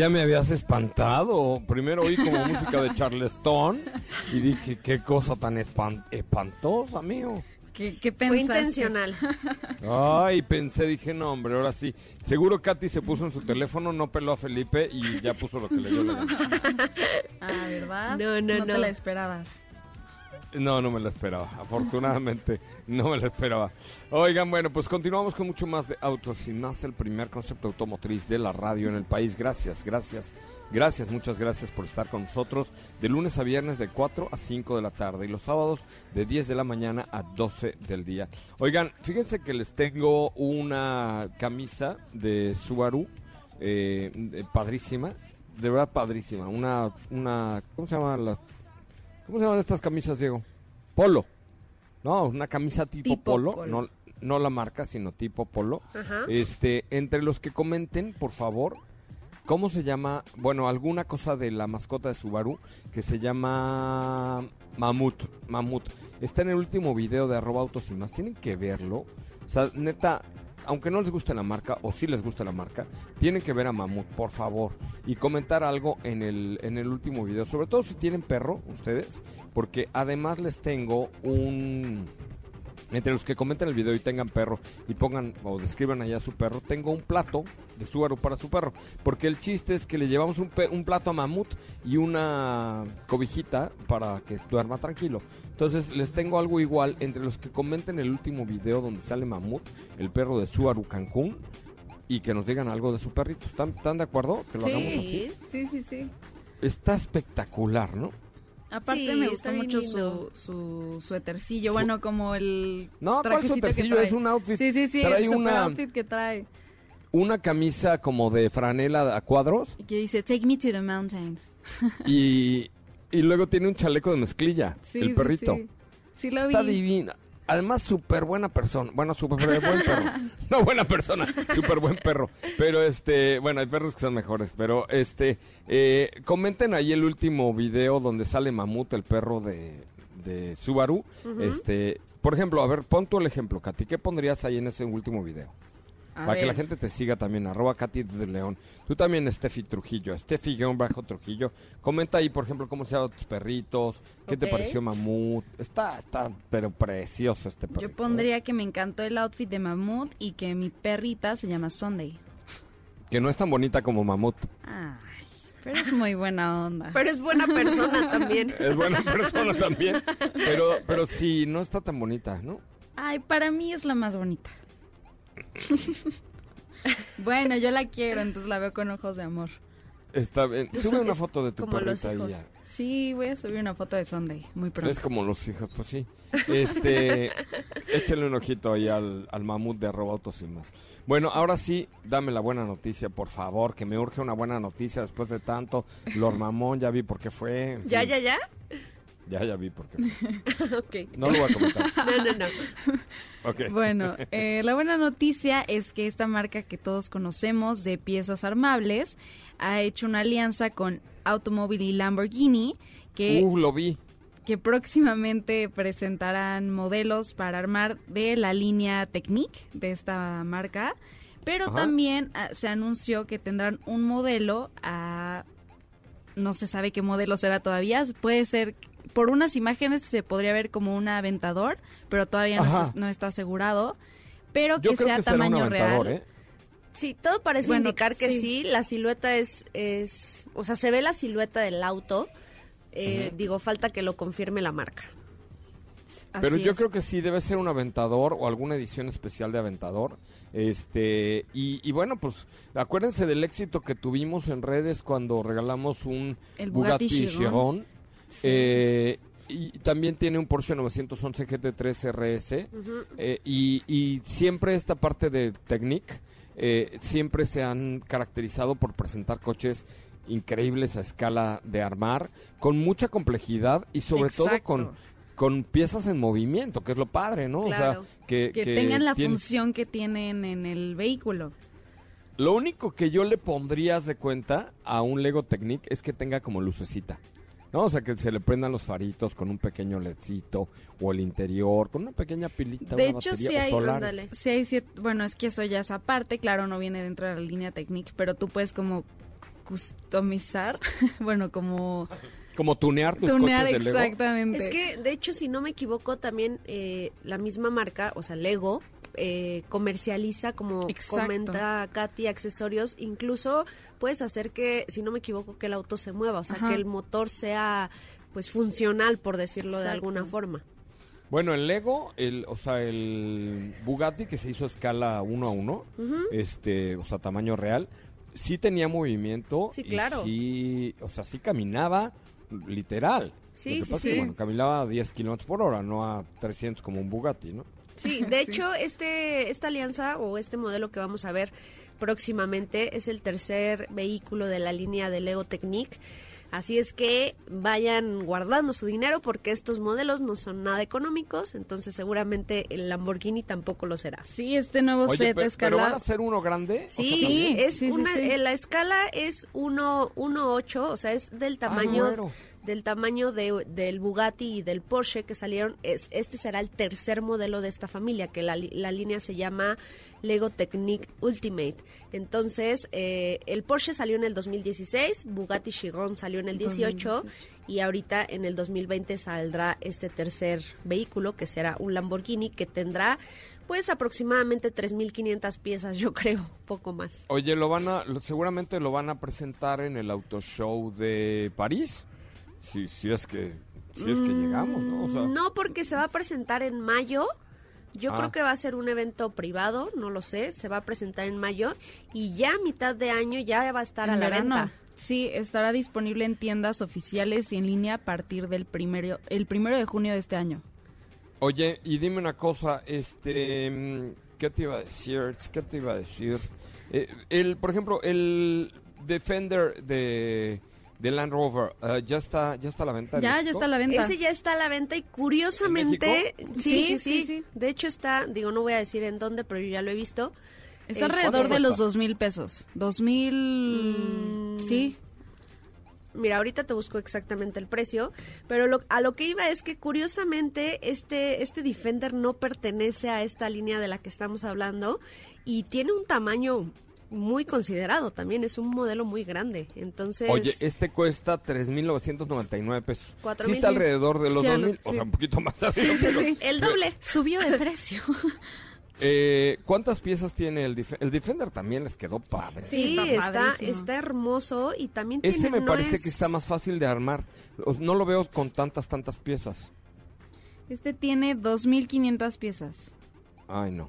Ya me habías espantado. Primero oí como música de Charleston y dije, qué cosa tan espan- espantosa, mío. ¿Qué, qué Fue intencional. Ay, pensé, dije, no, hombre, ahora sí. Seguro Katy se puso en su teléfono, no peló a Felipe y ya puso lo que le dio la gana. Ah, ¿verdad? No, no, No no. te la esperabas. No, no me lo esperaba. Afortunadamente, no me lo esperaba. Oigan, bueno, pues continuamos con mucho más de Autos y más el primer concepto automotriz de la radio en el país. Gracias, gracias, gracias, muchas gracias por estar con nosotros de lunes a viernes de 4 a 5 de la tarde y los sábados de 10 de la mañana a 12 del día. Oigan, fíjense que les tengo una camisa de Subaru eh, padrísima, de verdad padrísima. Una, una, ¿cómo se llama la ¿Cómo se llaman estas camisas, Diego? Polo. No, una camisa tipo, Tipo polo, polo. No, no la marca, sino tipo polo. Ajá. Este, entre los que comenten, por favor, ¿cómo se llama? Bueno, alguna cosa de la mascota de Subaru que se llama Mamut. Mamut. Está en el último video de arroba autos y más. Tienen que verlo. O sea, neta, aunque no les guste la marca, o sí les gusta la marca, tienen que ver a Mamut, por favor. Y comentar algo en el, en el último video. Sobre todo si tienen perro, ustedes. Porque además les tengo un... Entre los que comenten el video y tengan perro y pongan o describan allá a su perro, tengo un plato de Subaru para su perro. Porque el chiste es que le llevamos un, pe- un plato a Mamut y una cobijita para que duerma tranquilo. Entonces les tengo algo igual entre los que comenten el último video donde sale Mamut, el perro de Subaru Cancún, y que nos digan algo de su perrito. ¿Están, están de acuerdo? Que lo hagamos así. Sí, sí, sí. Está espectacular, ¿no? Aparte Sí, me está gustó bien mucho su, su suétercillo, Su- bueno, como el No, ¿cuál suétercillo? Es un outfit. Sí, sí, sí, Trae el una- outfit que trae. Una camisa como de franela a cuadros Y que dice, take me to the mountains. y, y luego tiene un chaleco de mezclilla, Sí, el perrito. Sí, Sí lo vi. Está divina. Además, súper buena persona. Bueno, súper buen perro. No buena persona, súper buen perro. Pero este, bueno, hay perros que son mejores. Pero este, eh, comenten ahí el último video donde sale Mamut, el perro de, de Subaru. Este, por ejemplo, a ver, pon tú el ejemplo, Katy. ¿Qué pondrías ahí en ese último video? A Para que la gente te siga también, arroba Katy de León. Tú también, Steffi Trujillo, Steffi guion bajo Trujillo. Comenta ahí, por ejemplo, cómo se llaman tus perritos, qué te Ok. pareció Mamut. Está, está, pero precioso este perrito. Yo ¿eh? pondría que me encantó el outfit de Mamut y que mi perrita se llama Sunday. Que no es tan bonita como Mamut. Ay, pero es muy buena onda. Pero es buena persona también. Es buena persona también. Pero, pero sí, no está tan bonita, ¿no? Ay, para mí es la más bonita. bueno, yo la quiero, entonces la veo con ojos de amor. Está bien. Sube una foto de tu como los perrita ahí. hijos. ya. Sí, voy a subir una foto de Sunday muy pronto. Es como los hijos, pues sí. Este, échale un ojito ahí al, al mamut de arroba autos y más. Bueno, ahora sí, dame la buena noticia, por favor, que me urge una buena noticia después de tanto. Lord Mamón, ya vi por qué fue. en ¿Ya, fin, ya, ya? Ya, ya vi por qué fue. Ok. No lo voy a comentar. No, no, no. Ok. Bueno, eh, la buena noticia es que esta marca que todos conocemos de piezas armables ha hecho una alianza con Automóvil y Lamborghini que, Uh, lo vi. que próximamente presentarán modelos para armar de la línea Technique de esta marca, pero Ajá. también ah, se anunció que tendrán un modelo a no se sabe qué modelo será todavía, puede ser por unas imágenes se podría ver como un aventador, pero todavía no, no está asegurado, pero Yo que creo sea que será un tamaño aventador, real. ¿eh? Sí, todo parece Bueno, indicar que sí. sí. La silueta es, es, o sea, se ve la silueta del auto. Eh, Digo, falta que lo confirme la marca. Pero Así yo es. creo que sí debe ser un aventador o alguna edición especial de aventador. Este, y, y bueno, pues acuérdense del éxito que tuvimos en redes cuando regalamos un El Bugatti Bugatti Chiron. Chiron. Eh, y también tiene un Porsche 911 GT3 RS. eh, y, y siempre esta parte de Technic, eh, siempre se han caracterizado por presentar coches increíbles a escala de armar, con mucha complejidad y sobre todo con, con piezas en movimiento, que es lo padre, ¿no? Claro. O sea, que, que, que tengan la función que tienen en el vehículo. Lo único que yo le pondrías de cuenta a un Lego Technic es que tenga como lucecita. ¿No? O sea, que se le prendan los faritos con un pequeño ledcito o el interior, con una pequeña pilita, De una hecho, batería sí hay- solares. Ándale. Sí hay cier- bueno, es que eso ya es aparte, claro, no viene dentro de la línea Technic, pero tú puedes como customizar, bueno, como Como tunear tus tunear coches de Lego. exactamente. Es que, de hecho, si no me equivoco, también eh, la misma marca, o sea, Lego, eh, comercializa, como Exacto. comenta Katy, accesorios. Incluso puedes hacer que, si no me equivoco, que el auto se mueva, o sea, Ajá. que el motor sea pues funcional, por decirlo de alguna forma. Bueno, el Lego, el, o sea, el Bugatti que se hizo a escala uno a uno, este, o sea, tamaño real, sí tenía movimiento. Sí, y claro. sí, o sea, sí caminaba literal. Sí, Lo que sí, pasa es que, sí. bueno, caminaba a 10 kilómetros por hora, no a 300 como un Bugatti, ¿no? Sí, de hecho, este, esta alianza o este modelo que vamos a ver próximamente es el tercer vehículo de la línea de Lego Technique. Así es que vayan guardando su dinero porque estos modelos no son nada económicos, entonces seguramente el Lamborghini tampoco lo será. Sí, este nuevo Oye, set pe- escala. pero van a ser uno grande. O sea, Sí, es sí, sí, una, sí. eh, la escala es 1.8, o sea, es del tamaño güero. Del tamaño de, del Bugatti y del Porsche que salieron. Es, este será el tercer modelo de esta familia, que la, la línea se llama Lego Technique Ultimate. Entonces, eh, el Porsche salió en el 2016, Bugatti Chiron salió en el 18 y ahorita en el 2020 saldrá este tercer vehículo que será un Lamborghini que tendrá pues aproximadamente 3.500 piezas, yo creo, poco más. Oye, lo van a, lo- seguramente lo van a presentar en el Auto Show de París. Si, si es que, si es que llegamos, ¿no? O sea, Mm, No, porque se va a presentar en mayo. Yo Ah. creo que va a ser un evento privado, no lo sé. Se va a presentar en mayo y ya a mitad de año ya va a estar en a la verano. venta. Sí, estará disponible en tiendas oficiales y en línea a partir del primero, el primero de junio de este año. Oye, y dime una cosa, este, mm, ¿qué te iba a decir? ¿Qué te iba a decir? Eh, el, por ejemplo, el Defender de, de Land Rover, eh, ya está, ya está a la venta. en Ya, ya está a la venta. Ese ya está a la venta y curiosamente, ¿En sí, Sí, sí, sí, sí, sí. De hecho está, digo, no voy a decir en dónde, pero yo ya lo he visto. Está Es- alrededor ¿Cuánto de los dos mil pesos. Dos mil... Mm. Sí. Mira, ahorita te busco exactamente el precio, pero lo- a lo que iba es que curiosamente este, este Defender no pertenece a esta línea de la que estamos hablando y tiene un tamaño muy considerado también, es un modelo muy grande. Entonces, Oye, este cuesta 3.999 pesos. Cuatro sí mil, está sí. alrededor de los Sí, a 2.000, los- o sí. sea, un poquito más arriba. Sí, sí, pero- sí. el doble. Subió de precio. Eh, ¿Cuántas piezas tiene el Defender? El Defender también les quedó padre. Sí, está está, hermoso y también Ese tiene... me no parece es- que está más fácil de armar. No lo veo con tantas, tantas piezas. Este tiene dos mil quinientas piezas. Ay, no.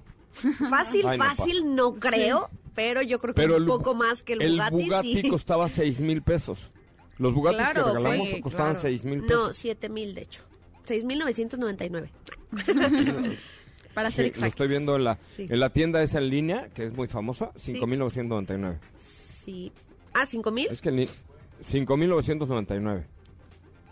Fácil, Ay, no fácil no creo, pero yo creo que Pero un el- poco más que el, El Bugatti, Bugatti sí. costaba 6 mil pesos. Los Bugattis Claro, que regalamos sí, costaban claro. 6 mil No, pesos. 7 mil de hecho. 6.999. Para Sí, ser lo exacto. estoy viendo en la, Sí. en la tienda esa en línea, que es muy famosa, Sí. 5.999. Sí. Ah, ¿5 mil? Es que ni 5.999.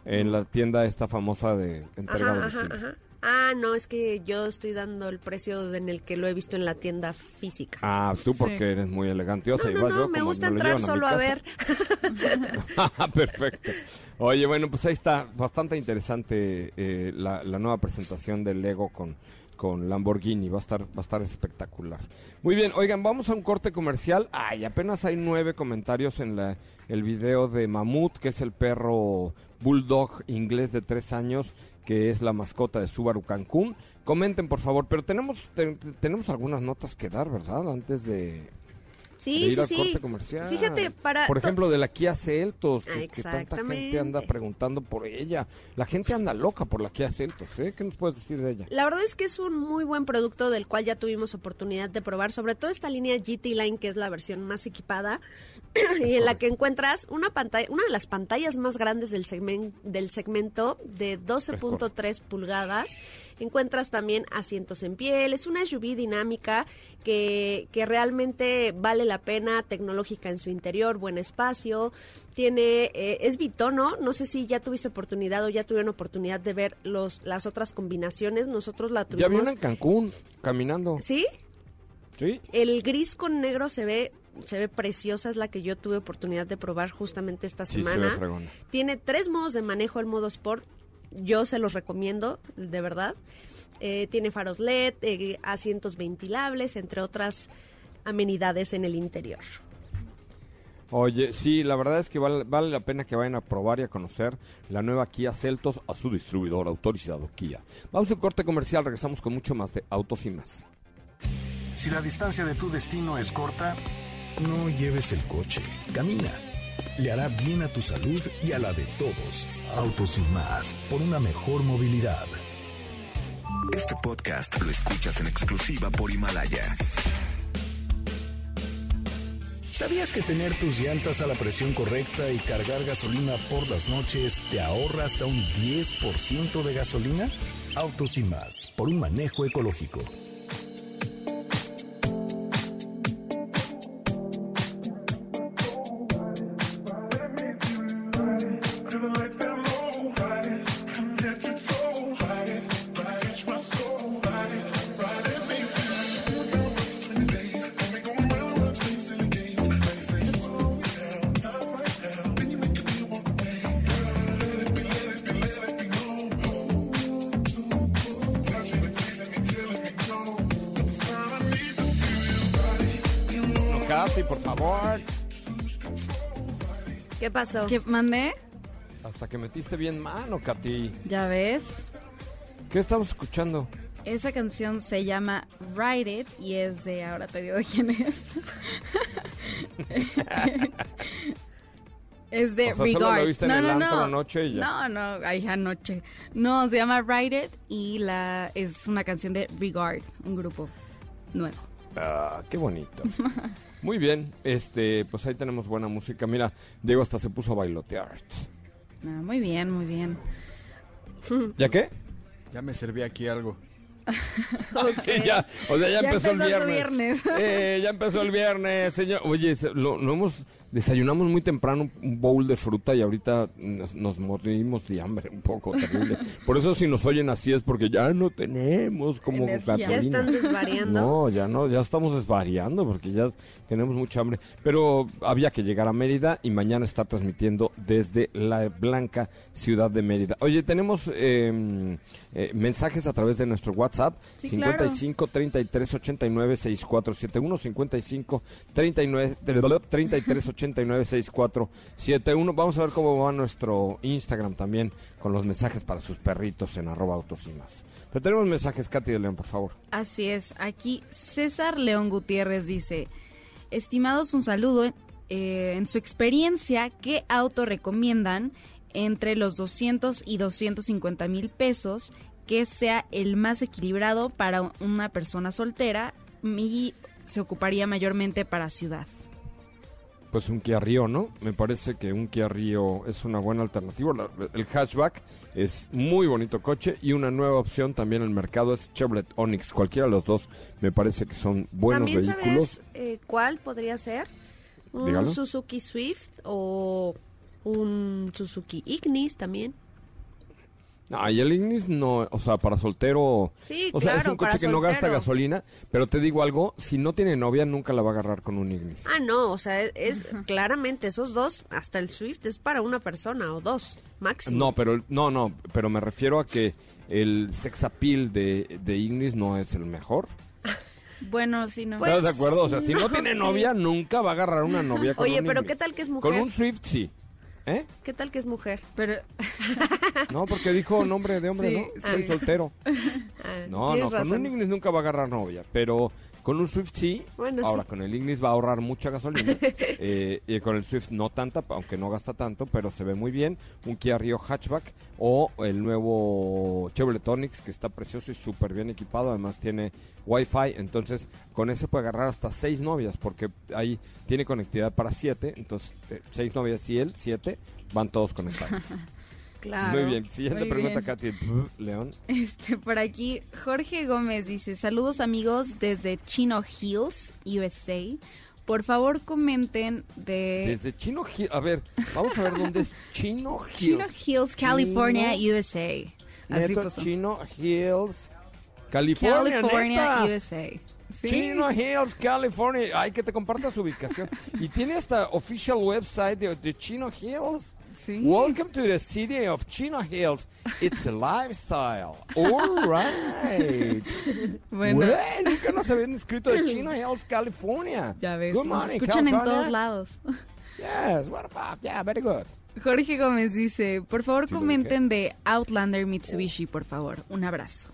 En la tienda esta famosa de entrega a Ajá, ajá. Ah, no, es que yo estoy dando el precio en el que lo he visto en la tienda física. Ah, tú porque Sí. eres muy elegante. No, no, no, yo me gusta entrar a solo a ver. Perfecto. Oye, bueno, pues ahí está. Bastante interesante eh, la, la nueva presentación del Lego con, con Lamborghini. Va a estar, va a estar espectacular. Muy bien, oigan, vamos a un corte comercial. Ay, apenas hay nueve comentarios en la, el video de Mamut, que es el perro bulldog inglés de tres años, que es la mascota de Subaru Cancún. Comenten, por favor, pero tenemos, te- te- tenemos algunas notas que dar, ¿verdad? Antes de, de Sí, ir sí, al sí. corte comercial. Fíjate, para... Por ejemplo, de la Kia Celtos, Ah, que, que tanta gente anda preguntando por ella. La gente anda loca por la Kia Celtos, ¿eh? ¿Qué nos puedes decir de ella? La verdad es que es un muy buen producto del cual ya tuvimos oportunidad de probar, sobre todo esta línea GT Line que es la versión más equipada y en la que encuentras una pantalla, una de las pantallas más grandes del segmento del segmento de 12.3 pulgadas. Encuentras también asientos en piel, es una SUV dinámica que, que realmente vale la pena, tecnológica en su interior, buen espacio, tiene eh, es bitono, no sé si ya tuviste oportunidad o ya tuvieron oportunidad de ver los las otras combinaciones, nosotros la Ya tuvimos. vi una en Cancún, caminando. ¿Sí? ¿Sí? El gris con negro se ve se ve preciosa, es la que yo tuve oportunidad de probar justamente esta Sí, se ve semana. fregona. Tiene tres modos de manejo el modo Sport. Yo se los recomiendo, de verdad. Eh, tiene faros LED, eh, asientos ventilables, entre otras amenidades en el interior. Oye, sí, la verdad es que vale, vale la pena que vayan a probar y a conocer la nueva Kia Celtos a su distribuidor autorizado Kia. Vamos a un corte comercial, regresamos con mucho más de Autos y más. Si la distancia de tu destino es corta, no lleves el coche, camina. Le hará bien a tu salud y a la de todos. Autos y más, por una mejor movilidad. Este podcast lo escuchas en exclusiva por Himalaya. ¿Sabías que tener tus llantas a la presión correcta y cargar gasolina por las noches te ahorra hasta un 10% de gasolina? Autos y más, por un manejo ecológico. ¿Qué pasó? ¿Qué mandé? Hasta que metiste bien mano, Katy. Ya ves. ¿Qué estamos escuchando? Esa canción se llama Ride It y es de, ahora te digo de quién es. es de O sea, solo Regard. lo viste en el antro anoche y ya. No, no, ahí anoche. No, se llama Ride It y la es una canción de Regard, un grupo nuevo. Ah, qué bonito. Muy bien, este, pues ahí tenemos buena música. Mira, Diego hasta se puso a bailotear. Ah, muy bien, muy bien. ¿Ya qué? Ya me serví aquí algo. Sí, ya, o sea, ya, Ya empezó, el empezó viernes. viernes. Eh, ya empezó el viernes, señor. Oye, lo, lo hemos desayunamos muy temprano un bowl de fruta y ahorita nos, nos morimos de hambre un poco terrible. Por eso si nos oyen así es porque ya no tenemos como Energía. ¿Ya están desvariando? No, ya no, ya estamos desvariando porque ya tenemos mucha hambre. Pero había que llegar a Mérida y mañana estar transmitiendo desde la blanca ciudad de Mérida. Oye, tenemos eh, eh, mensajes a través de nuestro WhatsApp Sí, claro. 55 33 89 6471 55 39 33 89 6471. Vamos a ver cómo va nuestro Instagram también con los mensajes para sus perritos en arroba autos y más. Pero tenemos mensajes, Katy de León, por favor. Así es, aquí César León Gutiérrez dice, estimados un saludo, eh, en su experiencia, ¿qué auto recomiendan entre los 200 y 250 mil pesos que sea el más equilibrado para una persona soltera y se ocuparía mayormente para ciudad? Pues un Kia Rio, ¿no? Me parece que un Kia Rio es una buena alternativa. La- el hatchback es muy bonito coche y una nueva opción también en el mercado es Chevrolet Onix. Cualquiera de los dos me parece que son buenos ¿También vehículos. sabes eh, cuál podría ser? Un Dígalo. Suzuki Swift o un Suzuki Ignis también. No, y el Ignis no, o sea, para soltero. Sí, o sea, es un coche que no gasta gasolina, pero te digo algo, si no tiene novia nunca la va a agarrar con un Ignis. Ah, no, o sea, es, es claramente esos dos, hasta el Swift es para una persona o dos, máximo. No, pero no, no, pero me refiero a que el sex appeal de, de Ignis no es el mejor. Bueno, si no... Pues, ¿Estás de acuerdo? O sea, si no, no, tiene sí. novia, nunca va a agarrar una novia con Oye, un pero Ignis. ¿qué tal que es Con mujer? un Swift sí. ¿Eh? ¿Qué tal que es mujer? pero No, porque dijo nombre de hombre, Sí, ¿no? Soy soltero. Ah, No, no, con un Ignis nunca va a agarrar novia, pero con un Swift sí. Bueno, Ahora, sí. con el Ignis va a ahorrar mucha gasolina. eh, y con el Swift no tanta, aunque no gasta tanto, pero se ve muy bien. Un Kia Rio Hatchback o el nuevo Chevrolet Onix, que está precioso y súper bien equipado. Además tiene Wi-Fi, entonces con ese puede agarrar hasta seis novias, porque ahí tiene conectividad para siete. Entonces, eh, seis novias y él, siete, van todos conectados. Claro. Muy bien. Siguiente Muy pregunta, bien. Katy. León. Este, por aquí, Jorge Gómez dice, saludos amigos desde Chino Hills, USA. Por favor comenten de Desde Chino Hills. A ver, vamos a ver dónde es Chino Hills. Chino Hills, California, Chino- USA. Así Neto. Chino Hills, California, California. USA. Sí. Chino Hills, California. Ay, que te comparta su ubicación. y tiene hasta official website de, de Chino Hills. Sí. Welcome to the city of Chino Hills. It's a lifestyle. All right. Bueno, Güey, nunca nos habían escrito de Chino Hills, California. ya ves, Good morning, escuchan en California. todos lados. Yes, what fuck? Yeah, very good. Jorge Gómez dice, por favor comenten de Outlander Mitsubishi, por favor. Un abrazo.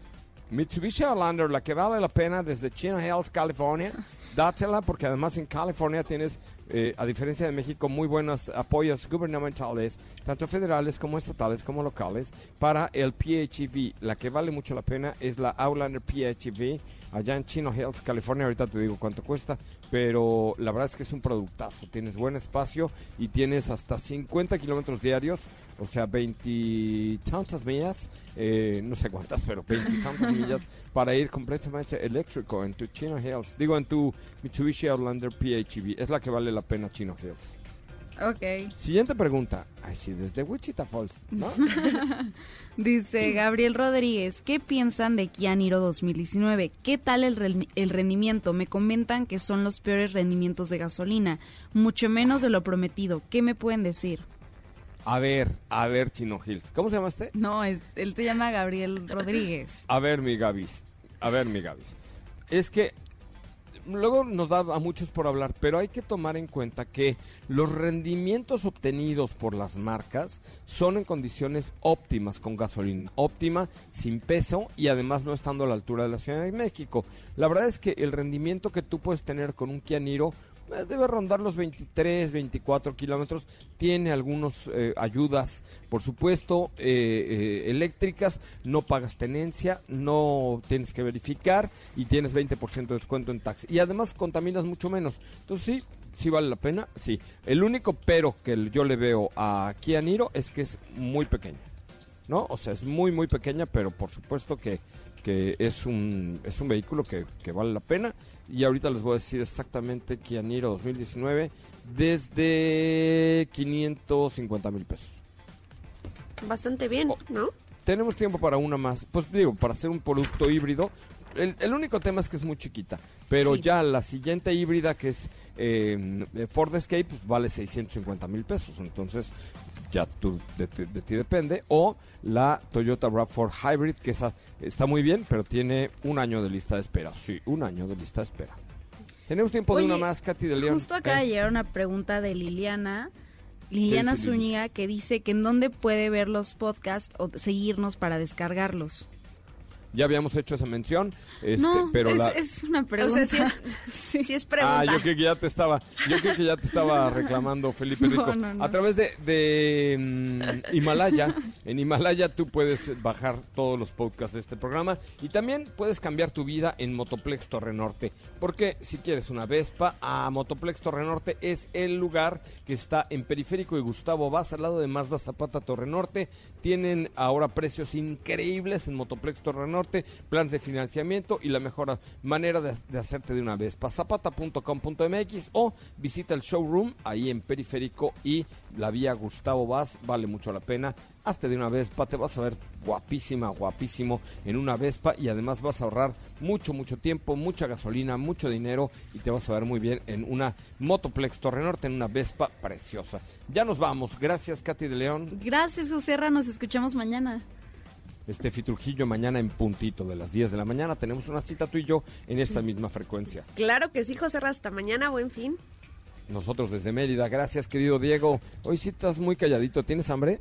Mitsubishi Outlander, la que vale la pena desde Chino Hills, California. Dátela porque además en California tienes eh, a diferencia de México, muy buenos apoyos gubernamentales, tanto federales como estatales como locales, para el PHEV. La que vale mucho la pena es la Outlander PHEV, allá en Chino Hills, California. Ahorita te digo cuánto cuesta, pero la verdad es que es un productazo. Tienes buen espacio y tienes hasta 50 kilómetros diarios, o sea, 20 tantas millas, eh, no sé cuántas, pero 20 tantas millas para ir completamente eléctrico en tu Chino Hills. Digo, en tu Mitsubishi Outlander PHEV. Es la que vale la pena Chino Hills. Ok. Siguiente pregunta. Ay, sí, desde Wichita Falls, ¿no? Dice Gabriel Rodríguez, ¿qué piensan de Kia Niro 2019? ¿Qué tal el, re- el rendimiento? Me comentan que son los peores rendimientos de gasolina, mucho menos de lo prometido. ¿Qué me pueden decir? A ver, a ver, Chino Hills. ¿Cómo se llama este? No, es- él te llama Gabriel Rodríguez. A ver, mi Gavis. A ver, mi Gavis. Es que luego nos da a muchos por hablar, pero hay que tomar en cuenta que los rendimientos obtenidos por las marcas son en condiciones óptimas con gasolina, óptima, sin peso y además no estando a la altura de la Ciudad de México. La verdad es que el rendimiento que tú puedes tener con un Kia Niro eh, debe rondar los 23, 24 kilómetros. Tiene algunas ayudas, por supuesto, eh, eh, eléctricas. No pagas tenencia, no tienes que verificar y tienes 20% de descuento en taxi. Y además contaminas mucho menos. Entonces sí, sí vale la pena, sí. El único pero que yo le veo a Kia Niro es que es muy pequeña. ¿No? O sea, es muy, muy pequeña, pero por supuesto que, que es, un, es un vehículo que, que vale la pena. Y ahorita les voy a decir exactamente Kia Niro 2019 desde 550 mil pesos. Bastante bien, ¿no? Tenemos tiempo para una más. Pues digo, para hacer un producto híbrido. El, el único tema es que es muy chiquita. Pero Sí. ya la siguiente híbrida, que es eh, Ford Escape, pues, vale 650 mil pesos. Entonces, ya tú, de, ti- de ti depende. O la Toyota RAV4 Hybrid, que esa está muy bien, pero tiene un año de lista de espera. Sí, un año de lista de espera. Tenemos tiempo de una más, Katy de León. Justo de Eh, llegar una pregunta de Liliana. Liliana? Zúñiga que dice que en dónde puede ver los podcasts o seguirnos para descargarlos. Ya habíamos hecho esa mención, este, no, pero es, la... es una O pregunta. sea, sí es, Sí. sí es pregunta. Ah, yo creo que ya te estaba, yo creo que ya te estaba reclamando Felipe Rico. no, no. A través de, de mm, Himalaya, en Himalaya tú puedes bajar todos los podcasts de este programa y también puedes cambiar tu vida en Motoplex Torre Norte, porque si quieres una Vespa, a Motoplex Torre Norte es el lugar que está en Periférico y Gustavo Vaz al lado de Mazda Zapata Torre Norte. Tienen ahora precios increíbles en Motoplex Torre Norte, planes de financiamiento y la mejor manera de, hacerte de una vez. Zapata.com.mx o visita el showroom ahí en Periférico y la vía Gustavo Vaz, vale mucho la pena. Hazte de una Vespa, te vas a ver guapísima, guapísimo en una Vespa y además vas a ahorrar mucho, mucho tiempo, mucha gasolina, mucho dinero y te vas a ver muy bien en una Motoplex Torre Norte, en una Vespa preciosa. Ya nos vamos. Gracias, Katy de León. Gracias, Joserra. Nos escuchamos mañana. Estefi Trujillo, mañana en puntito de las 10 de la mañana tenemos una cita tú y yo en esta misma frecuencia. Claro que sí, José. Hasta mañana, buen fin. Nosotros desde Mérida. Gracias, querido Diego. Hoy sí estás muy calladito. ¿Tienes hambre?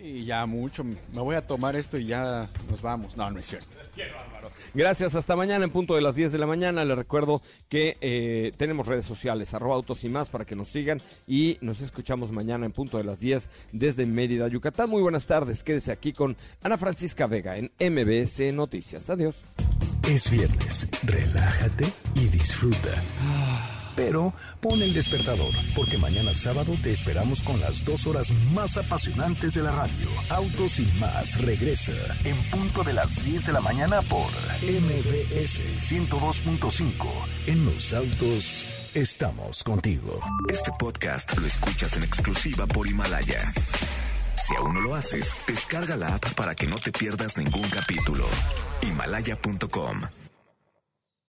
Sí, ya mucho. Me voy a tomar esto y ya nos vamos. No, no es cierto. Gracias, hasta mañana en punto de las 10 de la mañana. Les recuerdo que eh, tenemos redes sociales, arroba autos y más para que nos sigan y nos escuchamos mañana en punto de las 10 desde Mérida, Yucatán. Muy buenas tardes, quédese aquí con Ana Francisca Vega en MBS Noticias. Adiós. Es viernes, relájate y disfruta. Pero pon el despertador, porque mañana sábado te esperamos con las dos horas más apasionantes de la radio. Autos y más regresa en punto de las 10 de la mañana por MBS 102.5. En los autos estamos contigo. Este podcast lo escuchas en exclusiva por Himalaya. Si aún no lo haces, descarga la app para que no te pierdas ningún capítulo. Himalaya.com